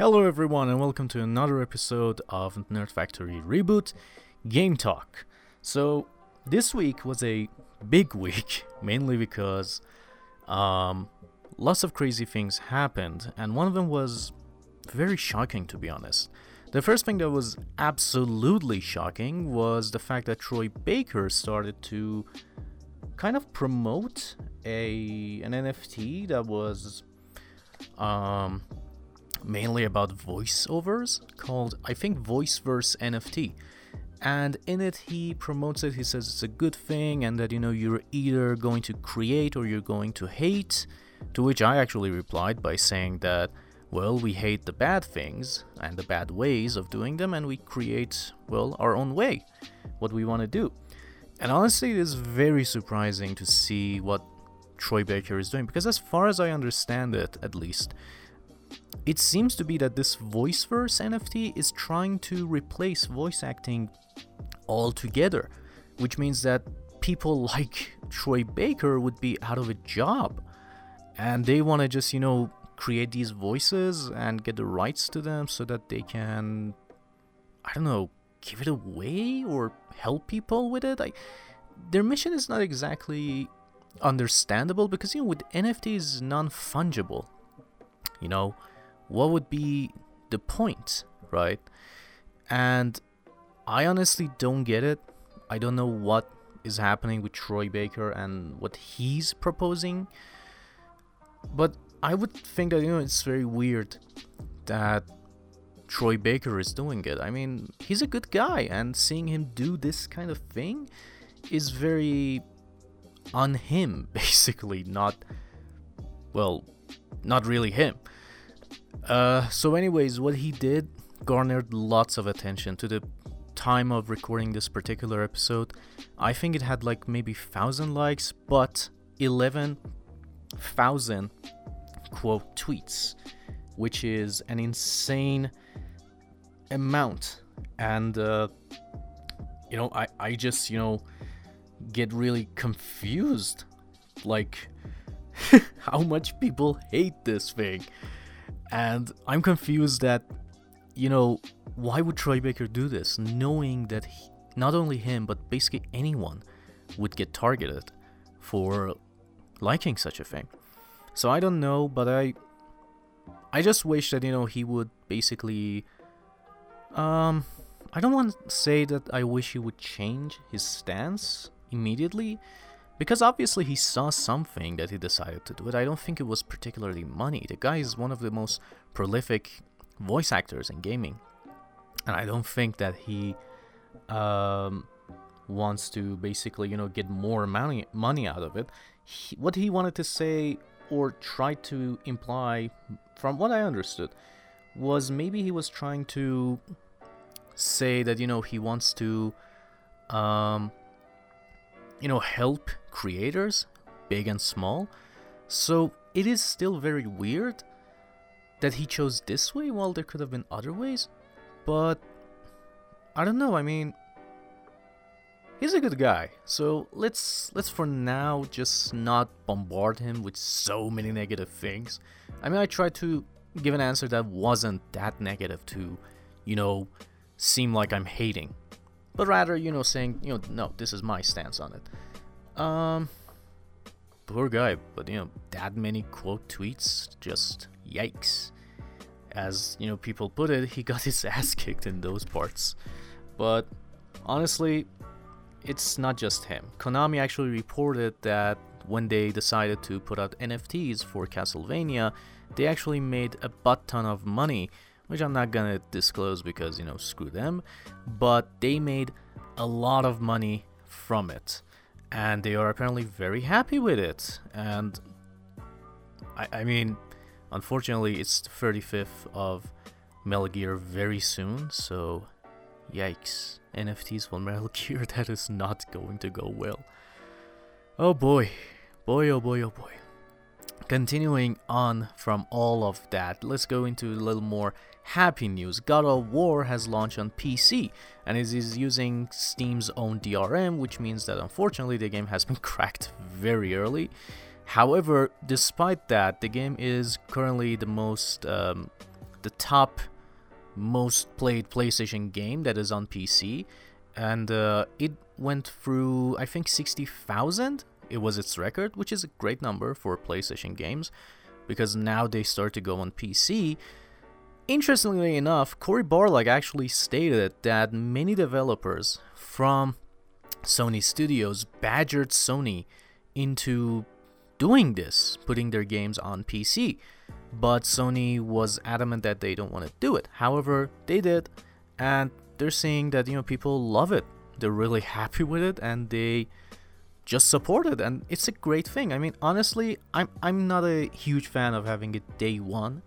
Hello, everyone, and welcome to another episode of Nerd Factory Reboot Game Talk. So, this week was a big week, mainly because um, lots of crazy things happened, and one of them was very shocking, to be honest. The first thing that was absolutely shocking was the fact that Troy Baker started to kind of promote a an NFT that was um, mainly about voiceovers called I think Voiceverse NFT. And in it he promotes it, he says it's a good thing and that you know you're either going to create or you're going to hate. To which I actually replied by saying that well, we hate the bad things and the bad ways of doing them and we create well our own way, what we want to do. And honestly, it is very surprising to see what Troy Baker is doing because, as far as I understand it, at least, it seems to be that this Voiceverse NFT is trying to replace voice acting altogether, which means that people like Troy Baker would be out of a job and they want to just, you know, create these voices and get the rights to them so that they can, I don't know, give it away or help people with it. I, their mission is not exactly understandable because you know with NFTs non-fungible, you know, what would be the point, right? And I honestly don't get it. I don't know what is happening with Troy Baker and what he's proposing. But I would think that you know it's very weird that Troy Baker is doing it. I mean, he's a good guy, and seeing him do this kind of thing is very on him, basically, not, well, not really him. Uh, so, anyways, what he did garnered lots of attention to the time of recording this particular episode. I think it had like maybe 1000 likes, but 11,000 quote tweets, which is an insane amount and uh, you know I, I just you know get really confused like how much people hate this thing. And i'm confused that you know why would troy baker do this knowing that he, not only him but basically anyone would get targeted for liking such a thing. So i don't know but i i just wish that you know he would basically um, I don't want to say that I wish he would change his stance immediately, because obviously he saw something that he decided to do it. I don't think it was particularly money. The guy is one of the most prolific voice actors in gaming, and I don't think that he um, wants to basically, you know, get more money money out of it. He, what he wanted to say or try to imply, from what I understood, was maybe he was trying to say that you know he wants to um you know help creators big and small. So it is still very weird that he chose this way while there could have been other ways but i don't know i mean he's a good guy. So let's let's for now just not bombard him with so many negative things. I mean i tried to give an answer that wasn't that negative to, you know, seem like I'm hating, but rather, you know, saying, you know, no, this is my stance on it. Um, poor guy, but you know, that many quote tweets, just yikes. As you know, people put it, he got his ass kicked in those parts. But honestly, it's not just him. Konami actually reported that when they decided to put out NFTs for Castlevania, they actually made a butt ton of money, which I'm not gonna disclose because, you know, screw them, but they made a lot of money from it. And they are apparently very happy with it. And I, I mean, unfortunately, it's the 35th of Metal Gear very soon, so yikes. NFTs for Metal Gear, that is not going to go well. Oh boy. Boy, oh boy, oh boy. Continuing on from all of that, let's go into a little more happy news. God of War has launched on PC and it is using Steam's own DRM, which means that unfortunately the game has been cracked very early. However, despite that, the game is currently the most um, the top most played PlayStation game that is on PC, and uh, it went through I think 60,000. It was its record, which is a great number for PlayStation games, because now they start to go on PC. Interestingly enough, Cory Barlog actually stated that many developers from Sony Studios badgered Sony into doing this, putting their games on PC. But Sony was adamant that they don't want to do it. However, they did, and they're saying that you know people love it. They're really happy with it, and they just support it, and it's a great thing. I mean, honestly, I'm I'm not a huge fan of having it day one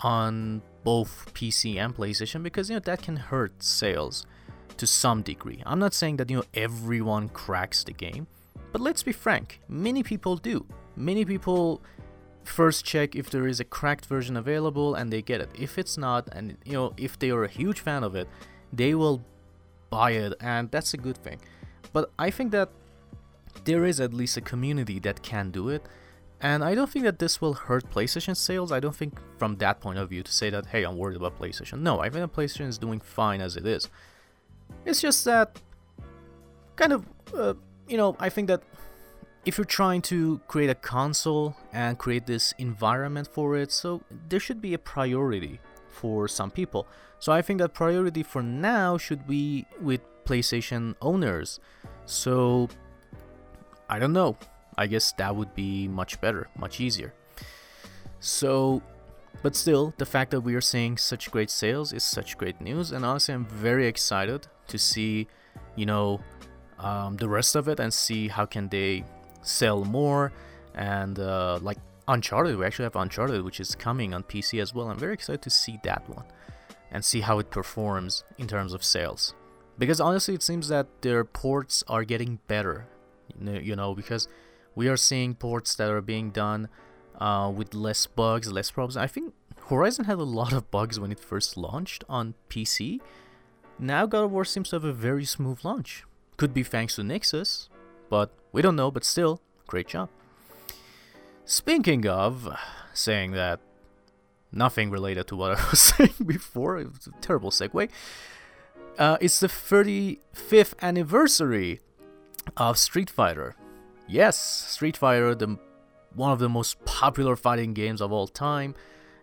on both PC and PlayStation because you know that can hurt sales to some degree. I'm not saying that you know everyone cracks the game, but let's be frank, many people do. Many people first check if there is a cracked version available and they get it. If it's not and you know if they are a huge fan of it, they will buy it and that's a good thing. But I think that there is at least a community that can do it. And I don't think that this will hurt PlayStation sales. I don't think from that point of view to say that, hey, I'm worried about PlayStation. No, I think PlayStation is doing fine as it is. It's just that kind of, uh, you know, I think that if you're trying to create a console and create this environment for it, so there should be a priority for some people. So I think that priority for now should be with PlayStation owners. So I don't know. I guess that would be much better, much easier. So, but still, the fact that we are seeing such great sales is such great news, and honestly, I'm very excited to see, you know, um, the rest of it and see how can they sell more and uh, like Uncharted. We actually have Uncharted, which is coming on PC as well. I'm very excited to see that one and see how it performs in terms of sales. Because honestly, it seems that their ports are getting better. You know, because we are seeing ports that are being done uh, with less bugs, less problems. I think Horizon had a lot of bugs when it first launched on PC. Now God of War seems to have a very smooth launch. Could be thanks to Nixxes, but we don't know, but still, great job. Speaking of saying that nothing related to what I was saying before, it was a terrible segue. Uh, it's the 35th anniversary of Street Fighter. Yes, Street Fighter, the one of the most popular fighting games of all time,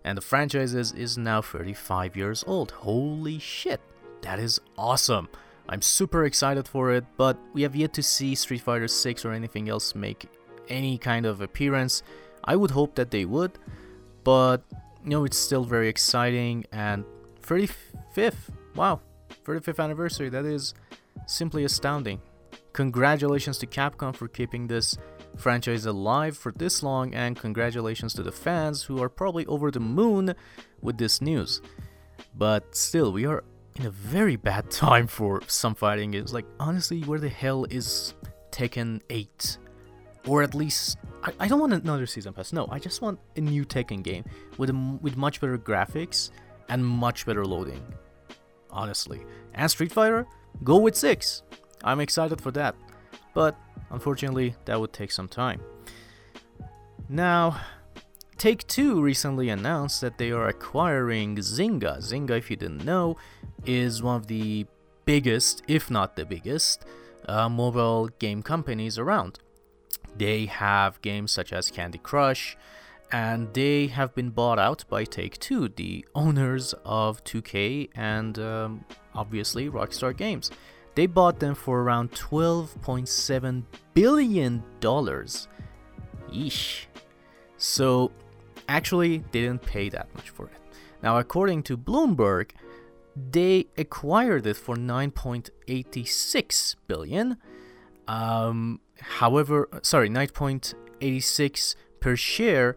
and the franchise is, is now 35 years old. Holy shit! That is awesome. I'm super excited for it, but we have yet to see Street Fighter 6 or anything else make any kind of appearance. I would hope that they would, but you know, it's still very exciting and 35th. Wow, 35th anniversary. That is simply astounding. Congratulations to Capcom for keeping this franchise alive for this long, and congratulations to the fans who are probably over the moon with this news. But still, we are in a very bad time for some fighting games. Like, honestly, where the hell is Tekken 8? Or at least, I, I don't want another season pass. No, I just want a new Tekken game with a, with much better graphics and much better loading. Honestly, and Street Fighter, go with six. I'm excited for that, but unfortunately, that would take some time. Now, Take Two recently announced that they are acquiring Zynga. Zynga, if you didn't know, is one of the biggest, if not the biggest, uh, mobile game companies around. They have games such as Candy Crush, and they have been bought out by Take Two, the owners of 2K and um, obviously Rockstar Games. They bought them for around $12.7 billion. Yeesh. So actually they didn't pay that much for it. Now, according to Bloomberg, they acquired it for 9.86 billion. Um, however, sorry, 9.86 per share.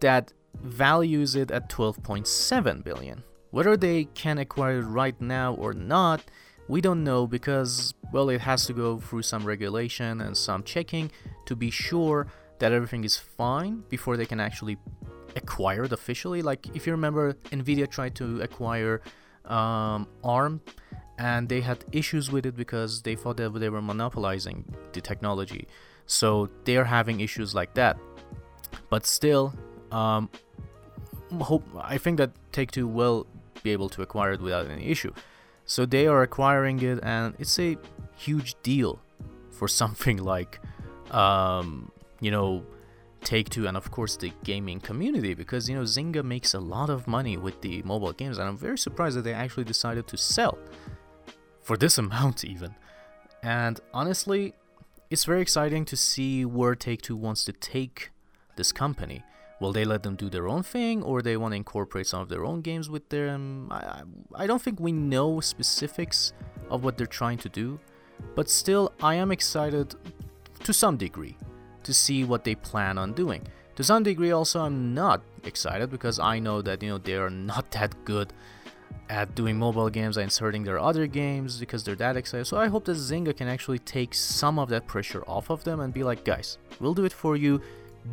That values it at 12.7 billion. Whether they can acquire it right now or not, we don't know because, well, it has to go through some regulation and some checking to be sure that everything is fine before they can actually acquire it officially. Like if you remember, Nvidia tried to acquire um, ARM, and they had issues with it because they thought that they were monopolizing the technology. So they're having issues like that. But still, um, hope I think that Take Two will be able to acquire it without any issue. So they are acquiring it, and it's a huge deal for something like, um, you know, Take Two, and of course the gaming community, because you know Zynga makes a lot of money with the mobile games, and I'm very surprised that they actually decided to sell for this amount even. And honestly, it's very exciting to see where Take Two wants to take this company. Will they let them do their own thing, or they want to incorporate some of their own games with them? I, I don't think we know specifics of what they're trying to do, but still, I am excited to some degree to see what they plan on doing. To some degree, also, I'm not excited because I know that you know they are not that good at doing mobile games and inserting their other games because they're that excited. So I hope that Zynga can actually take some of that pressure off of them and be like, guys, we'll do it for you.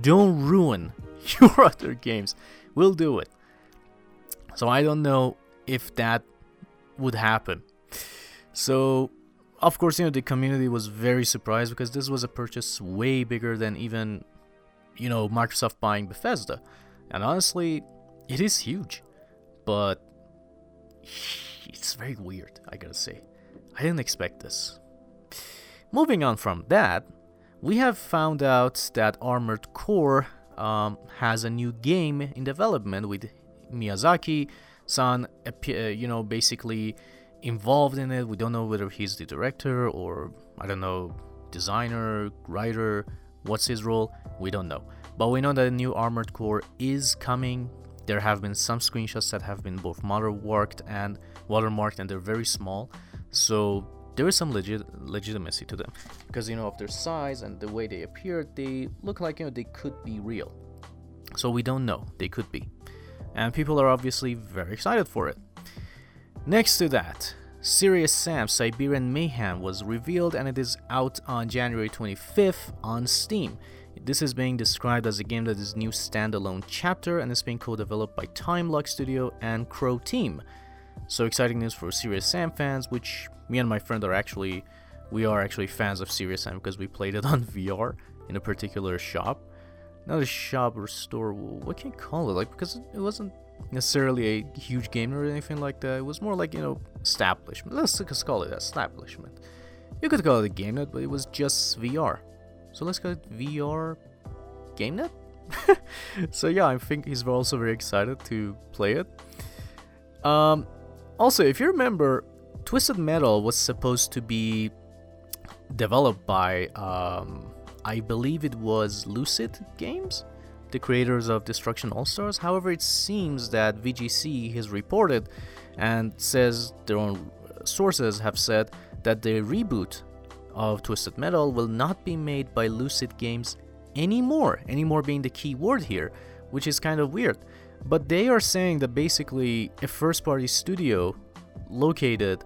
Don't ruin your other games. We'll do it. So I don't know if that would happen. So of course, you know, the community was very surprised because this was a purchase way bigger than even, you know, Microsoft buying Bethesda. And honestly, it is huge. But it's very weird, I gotta say. I didn't expect this. Moving on from that, we have found out that Armored Core um, has a new game in development with Miyazaki san, uh, you know, basically involved in it. We don't know whether he's the director or, I don't know, designer, writer, what's his role, we don't know. But we know that a new Armored Core is coming. There have been some screenshots that have been both watermarked and watermarked, and they're very small. So there is some legit legitimacy to them because you know of their size and the way they appear, they look like you know they could be real. So we don't know. They could be, and people are obviously very excited for it. Next to that, Serious Sam Siberian Mayhem was revealed and it is out on January 25th on Steam. This is being described as a game that is new standalone chapter and is being co-developed by Timelock Studio and Croteam. So exciting news for Serious Sam fans, which me and my friend are actually we are actually fans of Serious Sam because we played it on VR in a particular shop. Not a shop or store, what can you call it? Like because it wasn't necessarily a huge game or anything like that. It was more like, you know, establishment. Let's just call it establishment. You could call it a game net, but it was just VR. So let's call it VR game net. so yeah, I think he's also very excited to play it. Um, also, if you remember, Twisted Metal was supposed to be developed by, um, I believe it was Lucid Games the creators of Destruction All Stars. However, it seems that VGC has reported and says their own sources have said that the reboot of Twisted Metal will not be made by Lucid Games anymore. Anymore being the key word here, which is kind of weird. But they are saying that basically a first party studio located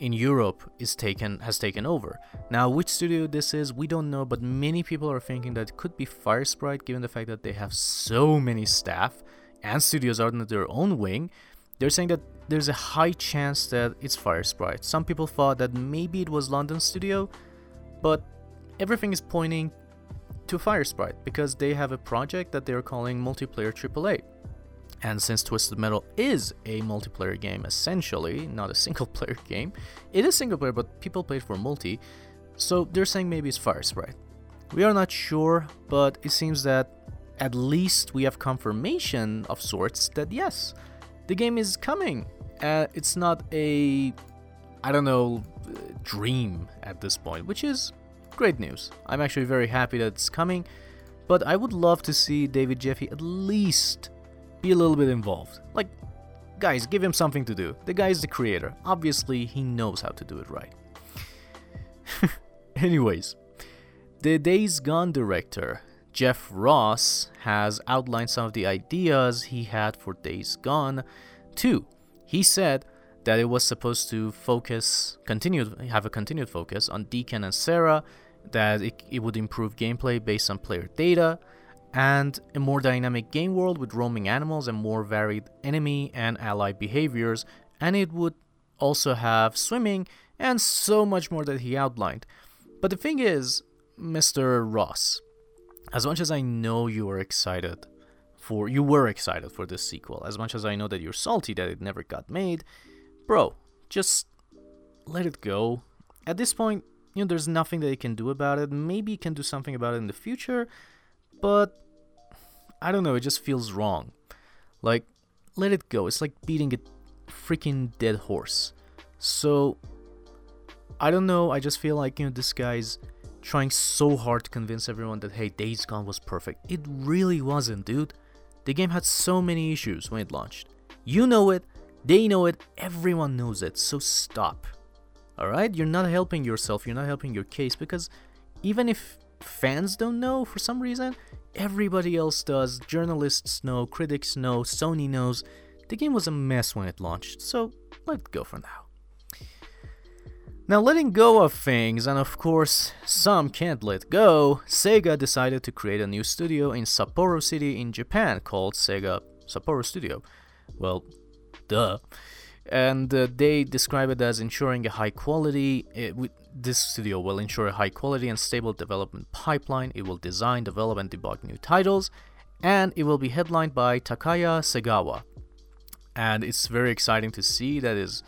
in Europe is taken has taken over. Now, which studio this is, we don't know, but many people are thinking that it could be Firesprite, given the fact that they have so many staff and studios are under their own wing. They're saying that there's a high chance that it's Firesprite. Some people thought that maybe it was London studio, but everything is pointing to Firesprite because they have a project that they're calling Multiplayer AAA. And since Twisted Metal is a multiplayer game, essentially, not a single player game, it is single player, but people play it for multi, so they're saying maybe it's Firesprite. We are not sure, but it seems that at least we have confirmation of sorts that yes, the game is coming. Uh, it's not a, I don't know, dream at this point, which is great news. I'm actually very happy that it's coming, but I would love to see David Jaffe at least be a little bit involved. Like, guys, give him something to do. The guy is the creator. Obviously, he knows how to do it right. Anyways, the Days Gone director, Jeff Ross, has outlined some of the ideas he had for Days Gone 2. He said that it was supposed to focus, continue, have a continued focus on Deacon and Sarah, that it, it would improve gameplay based on player data, and a more dynamic game world with roaming animals and more varied enemy and ally behaviors, and it would also have swimming and so much more that he outlined. But the thing is, Mr. Ross, as much as I know you are excited for you were excited for this sequel. As much as I know that you're salty that it never got made, bro, just let it go. At this point, you know, there's nothing that you can do about it. Maybe you can do something about it in the future, but I don't know, it just feels wrong. Like, let it go. It's like beating a freaking dead horse. So, I don't know, I just feel like, you know, this guy's trying so hard to convince everyone that, hey, Days Gone was perfect. It really wasn't, dude. The game had so many issues when it launched. You know it, they know it, everyone knows it, so stop. Alright? You're not helping yourself, you're not helping your case because even if fans don't know for some reason, everybody else does. Journalists know, critics know, Sony knows. The game was a mess when it launched, so let it go for now. Now, letting go of things, and of course, some can't let go, Sega decided to create a new studio in Sapporo City in Japan called Sega Sapporo Studio. Well, duh. And uh, they describe it as ensuring a high quality. It, this studio will ensure a high quality and stable development pipeline. It will design, develop, and debug new titles. And it will be headlined by Takaya Segawa. And it's very exciting to see that is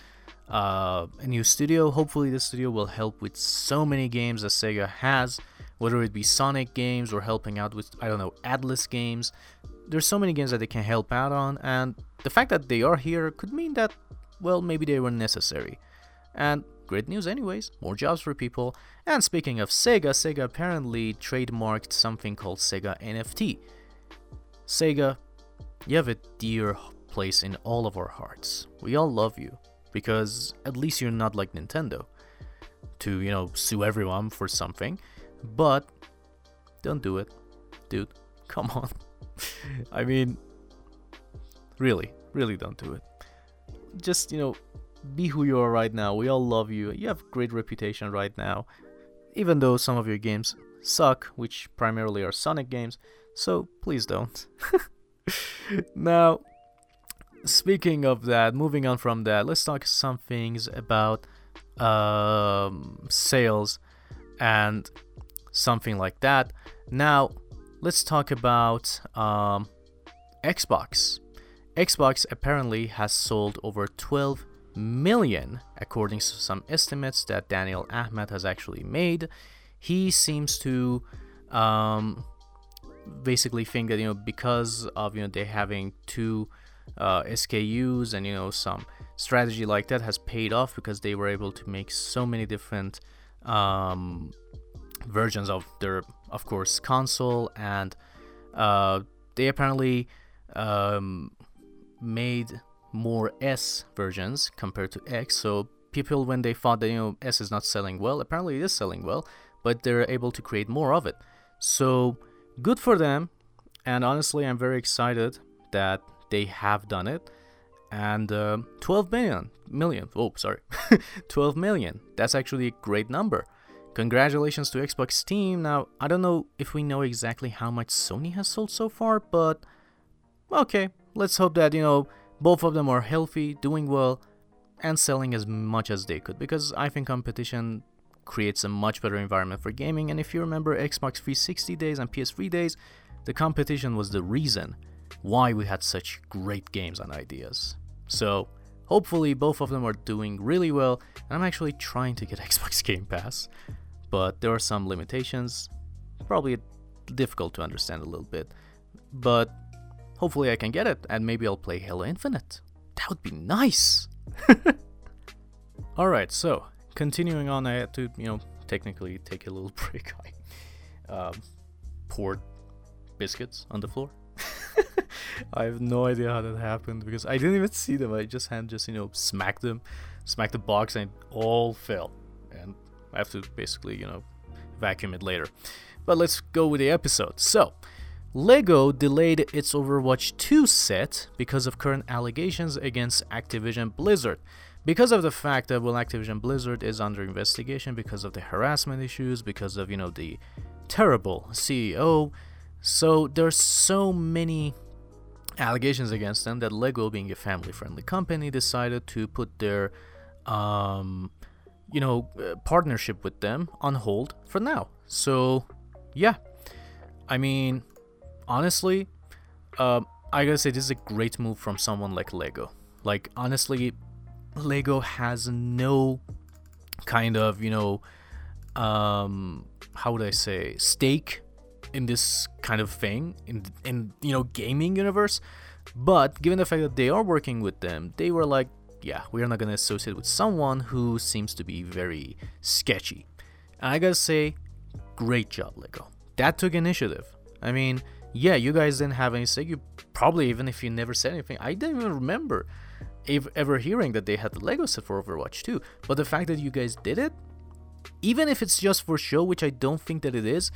uh, a new studio. Hopefully, this studio will help with so many games that Sega has, whether it be Sonic games or helping out with, I don't know, Atlus games. There's so many games that they can help out on, and the fact that they are here could mean that, well, maybe they were necessary. And great news, anyways, more jobs for people. And speaking of Sega, Sega apparently trademarked something called Sega NFT. Sega, you have a dear place in all of our hearts. We all love you because at least you're not like Nintendo to, you know, sue everyone for something. But don't do it, dude. Come on. I mean, really, really don't do it. Just, you know, be who you are right now. We all love you. You have great reputation right now. Even though some of your games suck, which primarily are Sonic games, so please don't. now, speaking of that, moving on from that, let's talk some things about um, sales and something like that. Now, let's talk about um, Xbox. Xbox apparently has sold over 12 million, according to some estimates that Daniel Ahmad has actually made. He seems to um, basically think that you know because of you know they having two uh, SKUs and you know some strategy like that has paid off because they were able to make so many different um, versions of their, of course, console, and uh, they apparently um, made more S versions compared to X. So people, when they thought that you know S is not selling well, apparently it is selling well, but they're able to create more of it. So good for them, and honestly, I'm very excited that they have done it. And uh, 12 million, million, oh, sorry, 12 million. That's actually a great number. Congratulations to Xbox team. Now, I don't know if we know exactly how much Sony has sold so far, but okay, let's hope that, you know, both of them are healthy, doing well, and selling as much as they could because I think competition creates a much better environment for gaming. And if you remember Xbox 360 days and PS3 days, the competition was the reason why we had such great games and ideas. So, hopefully, both of them are doing really well, and I'm actually trying to get Xbox Game Pass, but there are some limitations, probably difficult to understand a little bit, but hopefully, I can get it, and maybe I'll play Halo Infinite. That would be nice! Alright, so, continuing on, I had to, you know, technically take a little break. I um, poured biscuits on the floor. I have no idea how that happened because I didn't even see them. I just had just you know smacked them, smacked the box, and it all fell. And I have to basically you know vacuum it later. But let's go with the episode. So. LEGO delayed its Overwatch 2 set because of current allegations against Activision Blizzard. Because of the fact that well Activision Blizzard is under investigation because of the harassment issues, because of you know the terrible CEO, so there's so many allegations against them that Lego, being a family-friendly company, decided to put their, um, you know, uh, partnership with them on hold for now. So, yeah, I mean, honestly, um, I gotta say this is a great move from someone like Lego. Like honestly, Lego has no kind of you know, um, how would I say, stake in this kind of thing in in you know gaming universe. But given the fact that they are working with them, they were like, yeah, we are not gonna associate with someone who seems to be very sketchy. And I gotta say, great job, Lego. That took initiative. I mean, yeah, you guys didn't have any say. You probably even if you never said anything, I didn't even remember if ever hearing that they had the Lego set for Overwatch 2. But the fact that you guys did it, even if it's just for show, which I don't think that it is,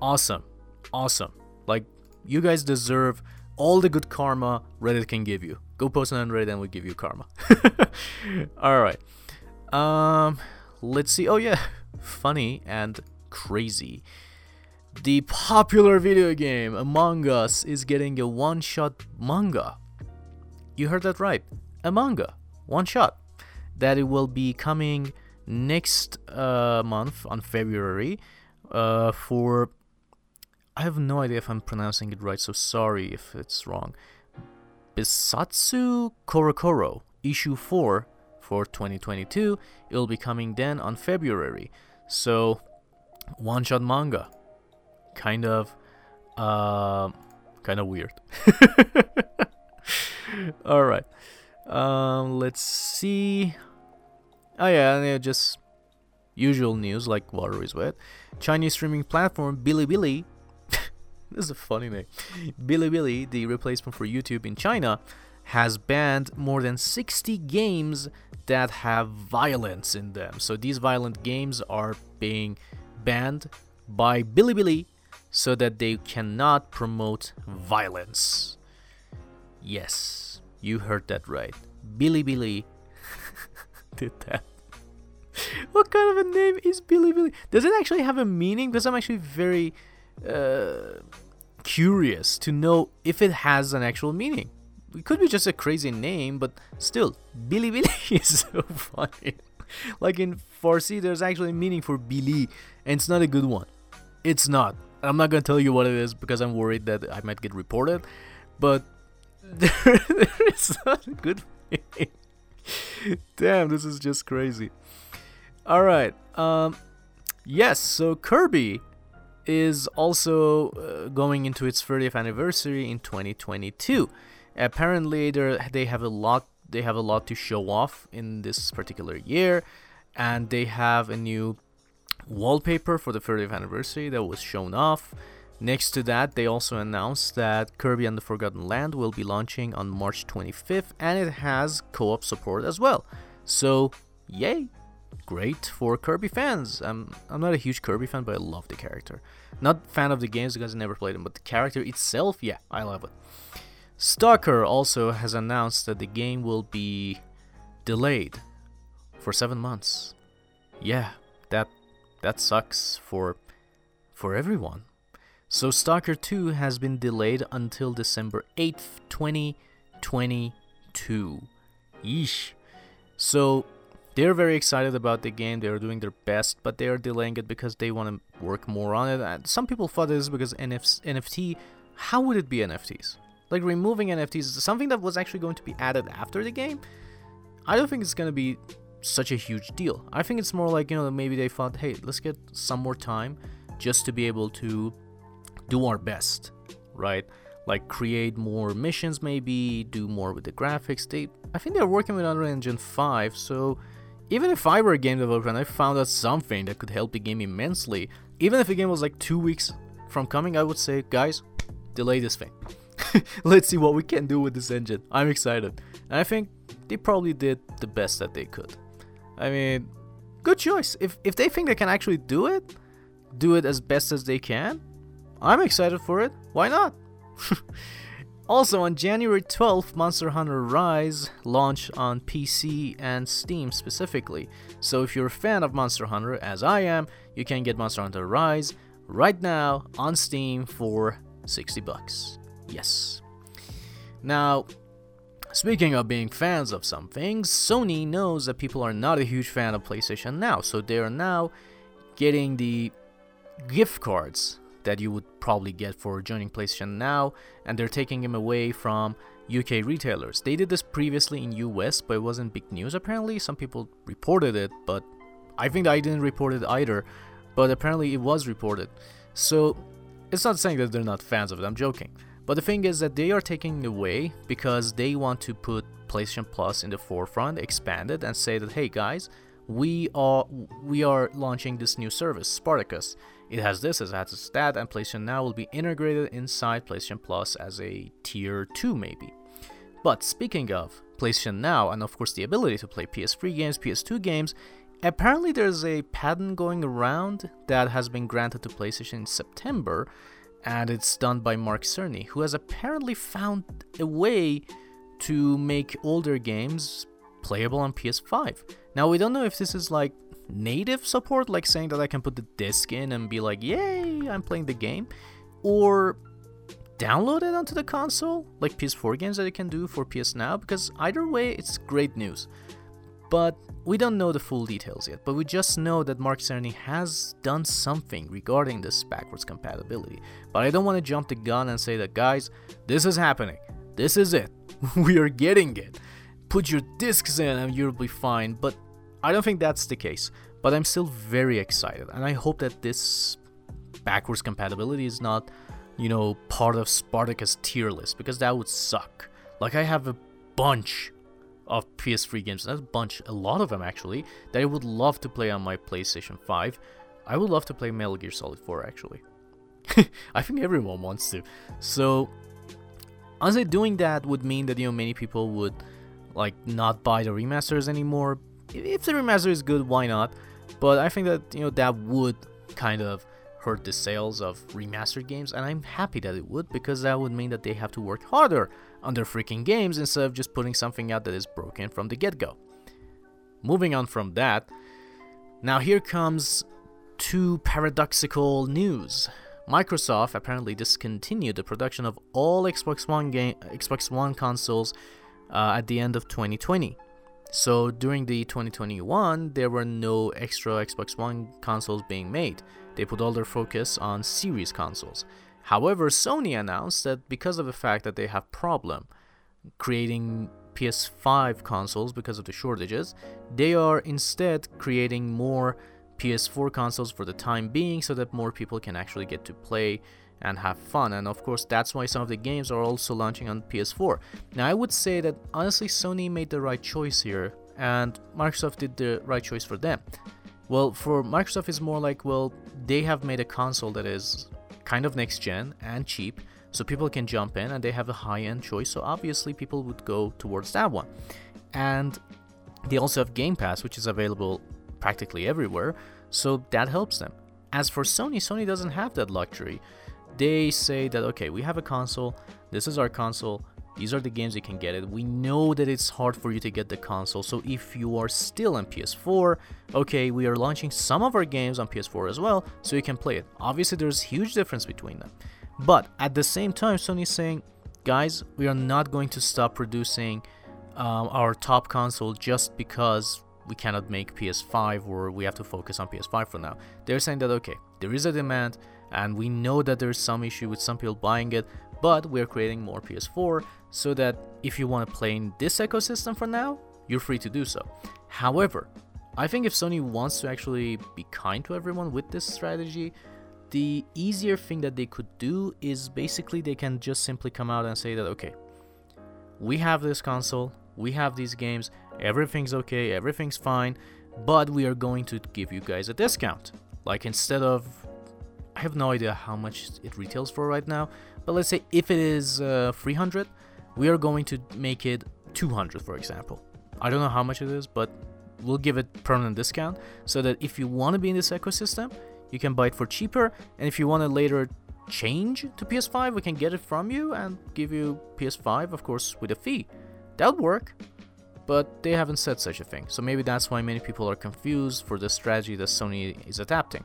awesome, awesome. Like you guys deserve all the good karma Reddit can give you. Go post it on Reddit and we'll give you karma. all right. Um, let's see. Oh yeah, funny and crazy. The popular video game Among Us is getting a one shot manga. You heard that right. A manga. One shot. That it will be coming next uh, month on February uh, for. I have no idea if I'm pronouncing it right, so sorry if it's wrong. Bisatsu CoroCoro, issue 4 for 2022. It'll be coming then on February. So, one shot manga kind of uh, kind of weird. All right. Um, let's see. Oh yeah, yeah, just usual news like water is wet. Chinese streaming platform Bilibili. this is a funny name. Bilibili, the replacement for YouTube in China, has banned more than 60 games that have violence in them. So these violent games are being banned by Bilibili so that they cannot promote violence. Yes, you heard that right. Bilibili did that. what kind of a name is Bilibili? Does it actually have a meaning? Because I'm actually very uh, curious to know if it has an actual meaning. It could be just a crazy name, but still, Bilibili is so funny. like in Farsi, there's actually a meaning for Billy, and it's not a good one. It's not. I'm not gonna tell you what it is because I'm worried that I might get reported, but there, there is not a good. Damn, this is just crazy. All right. Um, yes. So Kirby is also uh, going into its 30th anniversary in 2022. Apparently, they have a lot. They have a lot to show off in this particular year, and they have a new wallpaper for the 30th anniversary that was shown off. Next to that, they also announced that Kirby and the Forgotten Land will be launching on March 25th and it has co op support as well. So, yay! Great for Kirby fans. I'm, I'm not a huge Kirby fan, but I love the character. Not fan of the games because I never played them, but the character itself, yeah, I love it. Stalker also has announced that the game will be delayed for seven months. Yeah, that that sucks for for everyone. So Stalker 2 has been delayed until December 8th, 2022. Yeesh. So they're very excited about the game. They're doing their best, but they are delaying it because they want to work more on it. And some people thought this because NF- NFT. How would it be NFTs? Like removing NFTs is something that was actually going to be added after the game. I don't think it's going to be such a huge deal. I think it's more like, you know, maybe they thought, hey, let's get some more time just to be able to do our best, right? Like create more missions, maybe do more with the graphics. They, I think they're working with Unreal Engine 5, so even if I were a game developer and I found out something that could help the game immensely, even if the game was like two weeks from coming, I would say, guys, delay this thing. Let's see what we can do with this engine. I'm excited. And I think they probably did the best that they could. I mean, good choice. If if they think they can actually do it, do it as best as they can, I'm excited for it. Why not? also on January 12th, Monster Hunter Rise launched on PC and Steam specifically. So if you're a fan of Monster Hunter as I am, you can get Monster Hunter Rise right now on Steam for 60 bucks. Yes. Now, Speaking of being fans of something, Sony knows that people are not a huge fan of PlayStation Now, so they are now getting the gift cards that you would probably get for joining PlayStation Now, and they're taking them away from UK retailers. They did this previously in US, but it wasn't big news apparently. Some people reported it, but I think I didn't report it either, but apparently it was reported. So it's not saying that they're not fans of it, I'm joking. But the thing is that they are taking it away because they want to put PlayStation Plus in the forefront, expand it, and say that hey guys, we are we are launching this new service, Spartacus. It has this, it has that, and PlayStation Now will be integrated inside PlayStation Plus as a tier 2 maybe. But speaking of PlayStation Now, and of course the ability to play PS3 games, PS2 games, apparently there's a patent going around that has been granted to PlayStation in September, and it's done by Mark Cerny, who has apparently found a way to make older games playable on PS5. Now we don't know if this is like native support, like saying that I can put the disc in and be like, yay, I'm playing the game, or download it onto the console, like PS4 games that you can do for PS Now, because either way, it's great news. But we don't know the full details yet, but we just know that Mark Cerny has done something regarding this backwards compatibility. But I don't want to jump the gun and say that, guys, this is happening. This is it. we are getting it. Put your discs in and you'll be fine. But I don't think that's the case. But I'm still very excited, and I hope that this backwards compatibility is not, you know, part of Spartacus tier list because that would suck. Like I have a bunch of PS3 games, that's a bunch, a lot of them actually, that I would love to play on my PlayStation 5. I would love to play Metal Gear Solid 4 actually. I think everyone wants to. So honestly doing that would mean that you know many people would like not buy the remasters anymore. If the remaster is good, why not? But I think that you know that would kind of hurt the sales of remastered games, and I'm happy that it would because that would mean that they have to work harder on their freaking games instead of just putting something out that is broken from the get-go. Moving on from that, now here comes two paradoxical news. Microsoft apparently discontinued the production of all Xbox One game Xbox One consoles uh, at the end of 2020. So during the 2021, there were no extra Xbox One consoles being made. They put all their focus on series consoles. However, Sony announced that because of the fact that they have problem creating PS5 consoles because of the shortages, they are instead creating more PS4 consoles for the time being so that more people can actually get to play and have fun. And of course, that's why some of the games are also launching on PS4. Now, I would say that honestly, Sony made the right choice here, and Microsoft did the right choice for them. Well, for Microsoft, it's more like, well, they have made a console that is kind of next gen and cheap, so people can jump in and they have a high end choice, so obviously people would go towards that one. And they also have Game Pass, which is available practically everywhere, so that helps them. As for Sony, Sony doesn't have that luxury they say that okay, we have a console, this is our console, these are the games you can get it. We know that it's hard for you to get the console, so if you are still on PS4, okay, we are launching some of our games on PS4 as well, so you can play it. Obviously, there's huge difference between them. But at the same time, Sony's saying, guys, we are not going to stop producing um, our top console just because we cannot make PS5 or we have to focus on PS5 for now. They're saying that okay, there is a demand, and we know that there's some issue with some people buying it but we're creating more ps4 so that if you want to play in this ecosystem for now you're free to do so. However i think if sony wants to actually be kind to everyone with this strategy the easier thing that they could do is basically they can just simply come out and say that okay we have this console we have these games everything's okay everything's fine but we are going to give you guys a discount. Like instead of I have no idea how much it retails for right now, but let's say if it is uh, 300, we are going to make it 200, for example. I don't know how much it is, but we'll give it permanent discount so that if you want to be in this ecosystem, you can buy it for cheaper, and if you want to later change to PS5, we can get it from you and give you PS5, of course, with a fee. That would work, but they haven't said such a thing, so maybe that's why many people are confused for the strategy that Sony is adapting.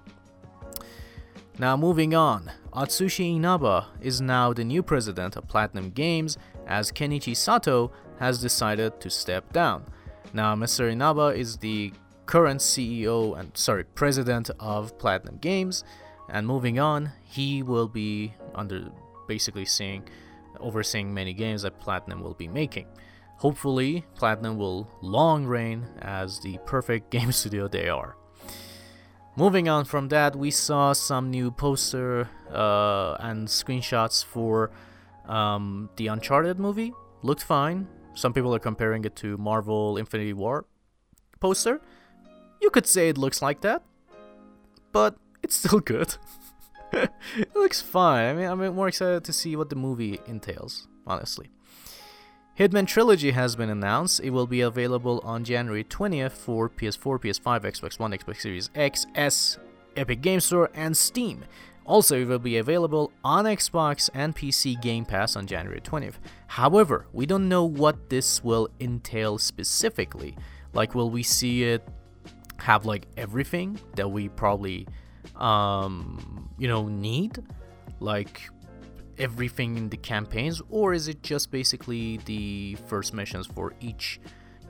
Now moving on, Atsushi Inaba is now the new president of Platinum Games as Kenichi Sato has decided to step down. Now Mr. Inaba is the current CEO and sorry, president of Platinum Games, and moving on, he will be under basically seeing overseeing many games that Platinum will be making. Hopefully, Platinum will long reign as the perfect game studio they are. Moving on from that, we saw some new poster uh, and screenshots for um, the Uncharted movie. Looked fine. Some people are comparing it to Marvel Infinity War poster. You could say it looks like that, but it's still good. it looks fine. I mean, I'm more excited to see what the movie entails, honestly. Hitman Trilogy has been announced. It will be available on January 20th for PS4, PS5, Xbox One, Xbox Series X, S, Epic Game Store, and Steam. Also, it will be available on Xbox and PC Game Pass on January 20th. However, we don't know what this will entail specifically. Like, will we see it have like everything that we probably, um, you know, need? Like everything in the campaigns, or is it just basically the first missions for each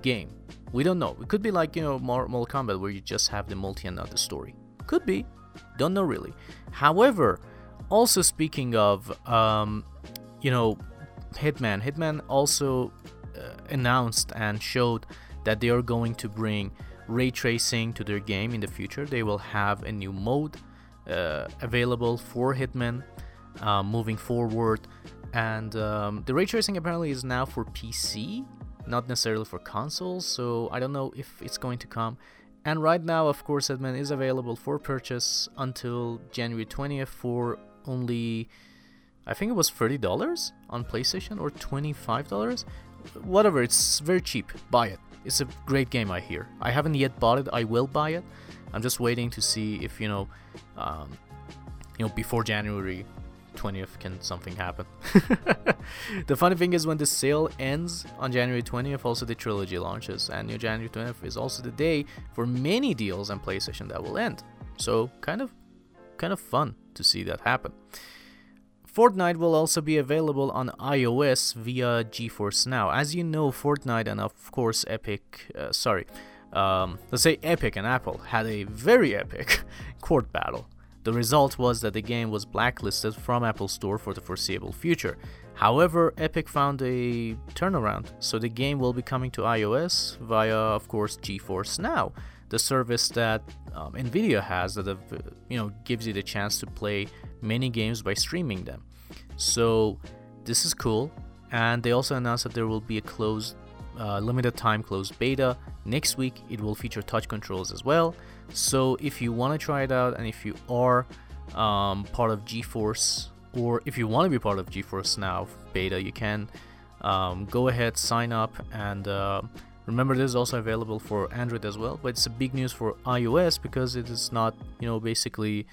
game? We don't know. It could be like, you know, Mortal Kombat where you just have the multi and not the story. Could be. Don't know really. However, also speaking of, um, you know, Hitman, Hitman also uh, announced and showed that they are going to bring ray tracing to their game in the future. They will have a new mode uh, available for Hitman um, moving forward. And um, the ray tracing apparently is now for PC, not necessarily for consoles. So I don't know if it's going to come. And right now, of course, Hitman is available for purchase until January 20th for only, I think it was $30 on PlayStation or $25. Whatever, it's very cheap. Buy it. It's a great game, I hear. I haven't yet bought it. I will buy it. I'm just waiting to see if you know, um, you know, before January 20th can something happen. the funny thing is when the sale ends on January 20th, also the trilogy launches, and new January 20th is also the day for many deals on PlayStation that will end. So kind of kind of fun to see that happen. Fortnite will also be available on iOS via GeForce Now. As you know, Fortnite and of course Epic, uh, sorry, um, let's say Epic and Apple had a very epic court battle the result was that the game was blacklisted from Apple Store for the foreseeable future. However, Epic found a turnaround, so the game will be coming to iOS via, of course, GeForce Now, the service that um, Nvidia has that uh, you know gives you the chance to play many games by streaming them. So this is cool, and they also announced that there will be a closed, uh, limited time closed beta next week. It will feature touch controls as well. So if you want to try it out and if you are um, part of GeForce or if you want to be part of GeForce Now beta, you can um, go ahead, sign up, and uh, remember this is also available for Android as well. But it's a big news for iOS because it is not, you know, basically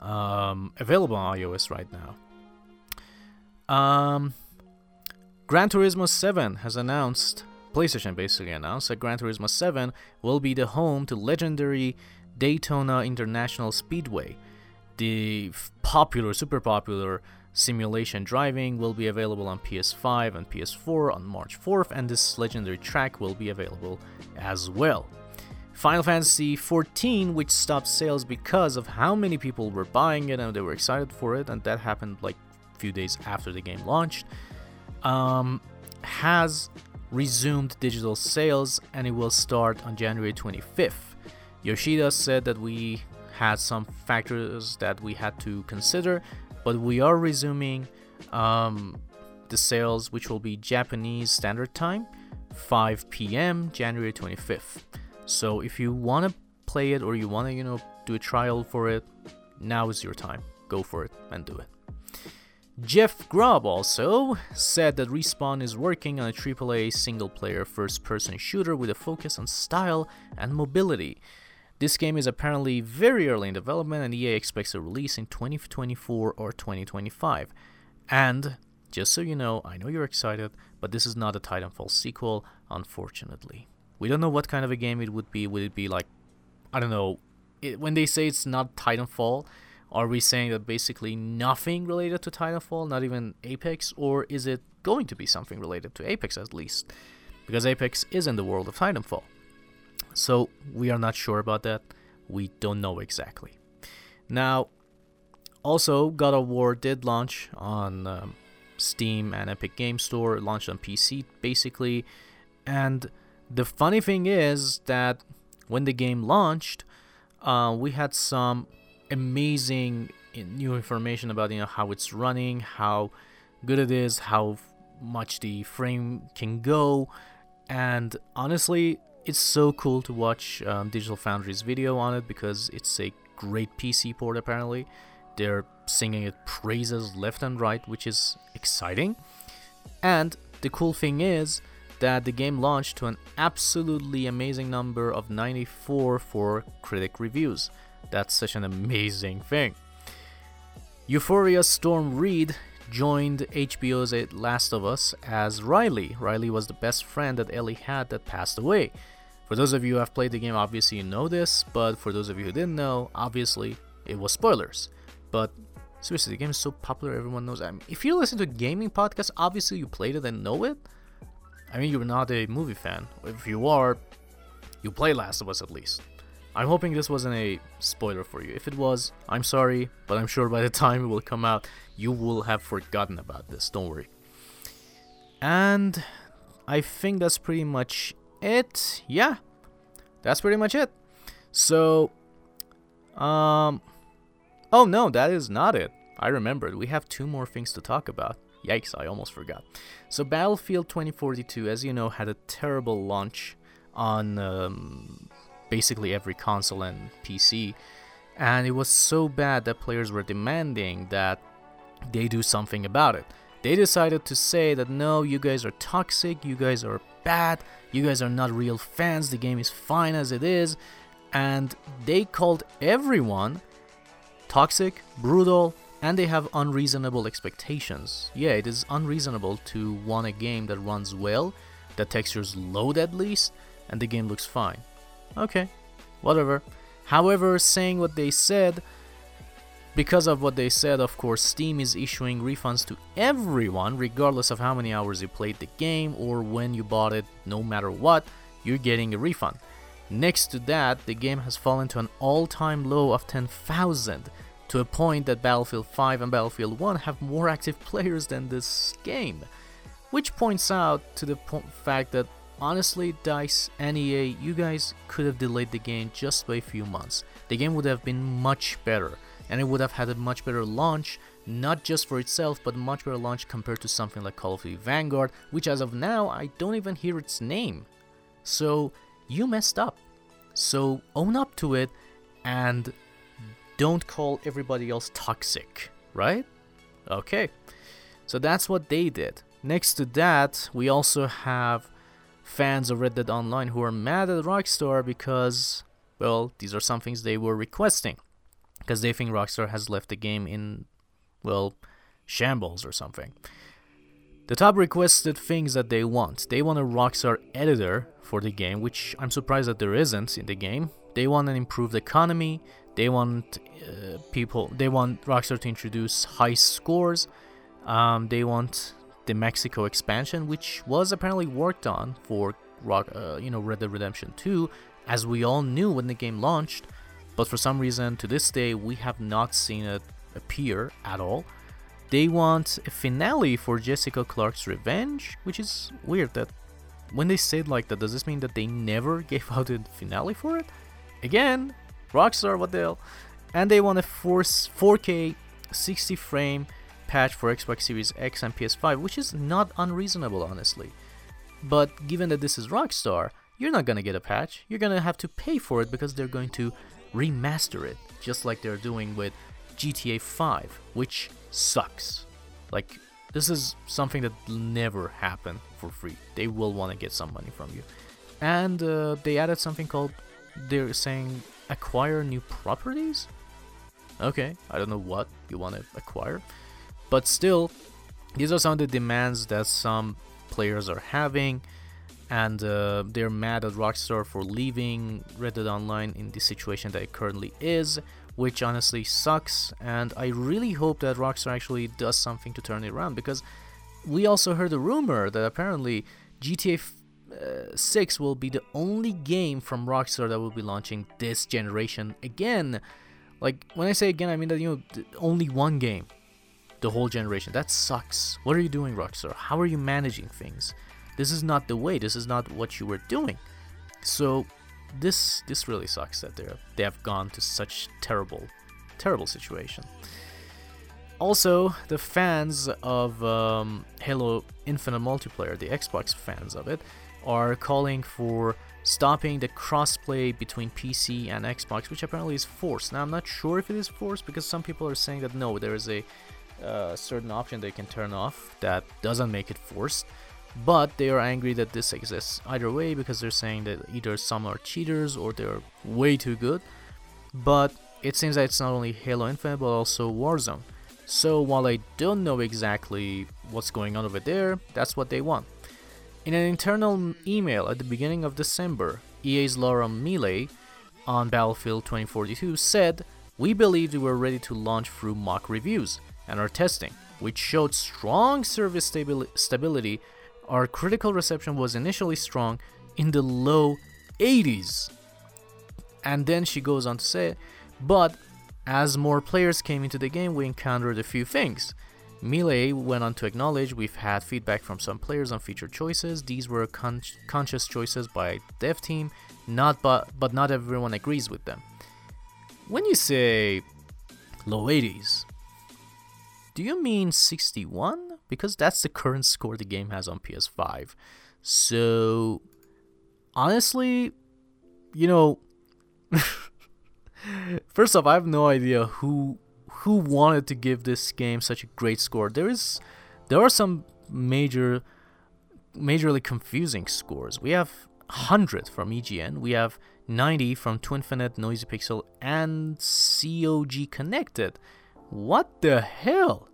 um, available on iOS right now. Um, Gran Turismo 7 has announced PlayStation basically announced that Gran Turismo 7 will be the home to legendary Daytona International Speedway. The popular, super popular simulation driving will be available on PS5 and PS4 on March 4th, and this legendary track will be available as well. Final Fantasy XIV, which stopped sales because of how many people were buying it and they were excited for it, and that happened like a few days after the game launched, um, has resumed digital sales and it will start on January 25th. Yoshida said that we had some factors that we had to consider, but we are resuming um, the sales, which will be Japanese Standard Time, 5 p.m. January 25th. So if you want to play it or you want to, you know, do a trial for it, now is your time. Go for it and do it. Jeff Grubb also said that Respawn is working on a AAA single player first person shooter with a focus on style and mobility. This game is apparently very early in development and EA expects a release in 2024 or 2025. And just so you know, I know you're excited, but this is not a Titanfall sequel, unfortunately. We don't know what kind of a game it would be. Would it be like, I don't know, it, when they say it's not Titanfall, are we saying that basically nothing related to Titanfall, not even Apex, or is it going to be something related to Apex at least? Because Apex is in the world of Titanfall. So we are not sure about that. We don't know exactly. Now, Also, God of War did launch on um, Steam and Epic Game Store, launched on PC basically. And the funny thing is that when the game launched, uh, we had some amazing new information about you know how it's running, how good it is, how much the frame can go, and honestly, it's so cool to watch um, Digital Foundry's video on it because it's a great PC port apparently. They're singing it praises left and right, which is exciting. And the cool thing is that the game launched to an absolutely amazing number of 94 for critic reviews. That's such an amazing thing. Euphoria Storm Reid joined HBO's Last of Us as Riley. Riley was the best friend that Ellie had that passed away. For those of you who have played the game, obviously you know this, but for those of you who didn't know, obviously it was spoilers. But seriously, the game is so popular, everyone knows. I mean, if you listen to a gaming podcast, obviously you played it and know it. I mean, you're not a movie fan. If you are, you play Last of Us at least. I'm hoping this wasn't a spoiler for you. If it was, I'm sorry, but I'm sure by the time it will come out, you will have forgotten about this. Don't worry. And I think that's pretty much it. Yeah, that's pretty much it. So, um, oh no, that is not it. I remembered. We have two more things to talk about. Yikes, I almost forgot. So, Battlefield 2042, as you know, had a terrible launch on um, basically every console and PC. And it was so bad that players were demanding that they do something about it. They decided to say that no, you guys are toxic, you guys are bad, you guys are not real fans, the game is fine as it is. And they called everyone toxic, brutal, and they have unreasonable expectations. Yeah, it is unreasonable to want a game that runs well, that textures load at least, and the game looks fine. Okay, whatever. However, saying what they said, because of what they said, of course, Steam is issuing refunds to everyone, regardless of how many hours you played the game or when you bought it, no matter what, you're getting a refund. Next to that, the game has fallen to an all time low of 10,000, to a point that Battlefield 5 and Battlefield 1 have more active players than this game. Which points out to the po- fact that honestly, DICE and EA, you guys could have delayed the game just by a few months. The game would have been much better, and it would have had a much better launch, not just for itself, but much better launch compared to something like Call of Duty Vanguard, which as of now, I don't even hear its name. So, you messed up. So, own up to it and don't call everybody else toxic, right? Okay. So that's what they did. Next to that, we also have fans of Red Dead Online who are mad at Rockstar because, well, these are some things they were requesting. Because they think Rockstar has left the game in, well, shambles or something. The top requested things that they want. They want a Rockstar editor for the game, which I'm surprised that there isn't in the game. They want an improved economy. They want uh, people. They want Rockstar to introduce high scores. Um, they want the Mexico expansion, which was apparently worked on for Rock, uh, you know, Red Dead Redemption 2, as we all knew when the game launched. But for some reason, to this day, we have not seen it appear at all. They want a finale for Jessica LeClerk's Revenge, which is weird. That when they said like that, does this mean that they never gave out a finale for it? Again, Rockstar, what the hell? And they want a 4 4K 60 frame patch for Xbox Series X and PS5, which is not unreasonable, honestly. But given that this is Rockstar, you're not gonna get a patch. You're gonna have to pay for it because they're going to remaster it, just like they're doing with GTA 5, which sucks. Like, this is something that never happened for free. They will want to get some money from you. And uh, they added something called, they're saying, acquire new properties? Okay, I don't know what you want to acquire. But still, these are some of the demands that some players are having, and uh, they're mad at Rockstar for leaving Red Dead Online in the situation that it currently is, which honestly sucks. And I really hope that Rockstar actually does something to turn it around because we also heard a rumor that apparently GTA uh, 6 will be the only game from Rockstar that will be launching this generation again Like when I say again, I mean that you know only one game, the whole generation. That sucks. What are you doing, Rockstar? How are you managing things? This is not the way. This is not what you were doing. So this this really sucks that they they have gone to such terrible terrible situation. Also, the fans of um, Halo Infinite multiplayer, the Xbox fans of it, are calling for stopping the crossplay between PC and Xbox, which apparently is forced. Now, I'm not sure if it is forced because some people are saying that no, there is a uh, certain option they can turn off that doesn't make it forced. But they are angry that this exists either way because they're saying that either some are cheaters or they're way too good. But it seems that it's not only Halo Infinite but also Warzone. So while I don't know exactly what's going on over there, that's what they want. In an internal email at the beginning of December, EA's Laura Miele on Battlefield 2042 said, We believed we were ready to launch through mock reviews and our testing, which showed strong service stabi- stability. Our critical reception was initially strong in the low 80s. And then she goes on to say, but as more players came into the game, we encountered a few things. Miele went on to acknowledge we've had feedback from some players on feature choices. These were con- conscious choices by dev team, not but but not everyone agrees with them. When you say low 80s, do you mean 61? Because that's the current score the game has on PS5. So honestly, you know, first off, I have no idea who who wanted to give this game such a great score. There is there are some major majorly confusing scores. We have 100 from EGN, we have 90 from Twinfinite, Noisy Pixel, and COG Connected. What the hell?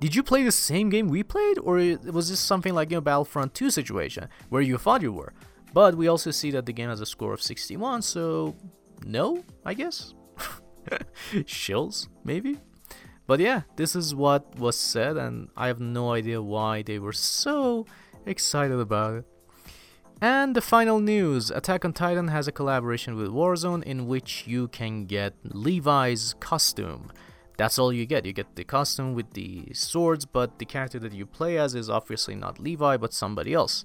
Did you play the same game we played, or was this something like a you know, Battlefront 2 situation where you thought you were? But we also see that the game has a score of 61, so no, I guess. Shills, maybe? But yeah, this is what was said, and I have no idea why they were so excited about it. And the final news Attack on Titan has a collaboration with Warzone in which you can get Levi's costume. That's all you get. You get the costume with the swords, but the character that you play as is obviously not Levi, but somebody else.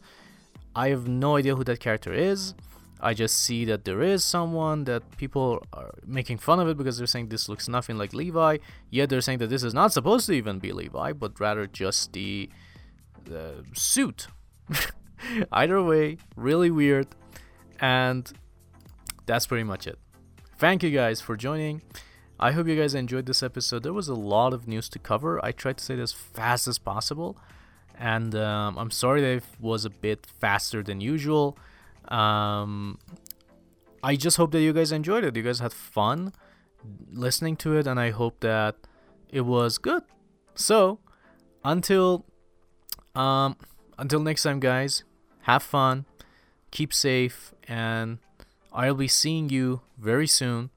I have no idea who that character is. I just see that there is someone that people are making fun of it because they're saying this looks nothing like Levi. Yet they're saying that this is not supposed to even be Levi, but rather just the, the suit. Either way, really weird. And that's pretty much it. Thank you guys for joining. I hope you guys enjoyed this episode. There was a lot of news to cover. I tried to say it as fast as possible. And um, I'm sorry that it was a bit faster than usual. Um, I just hope that you guys enjoyed it. You guys had fun listening to it, and I hope that it was good. So, until um, until next time, guys, have fun, keep safe, and I'll be seeing you very soon.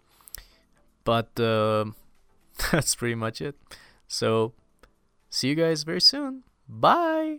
But uh, that's pretty much it. So, see you guys very soon. Bye.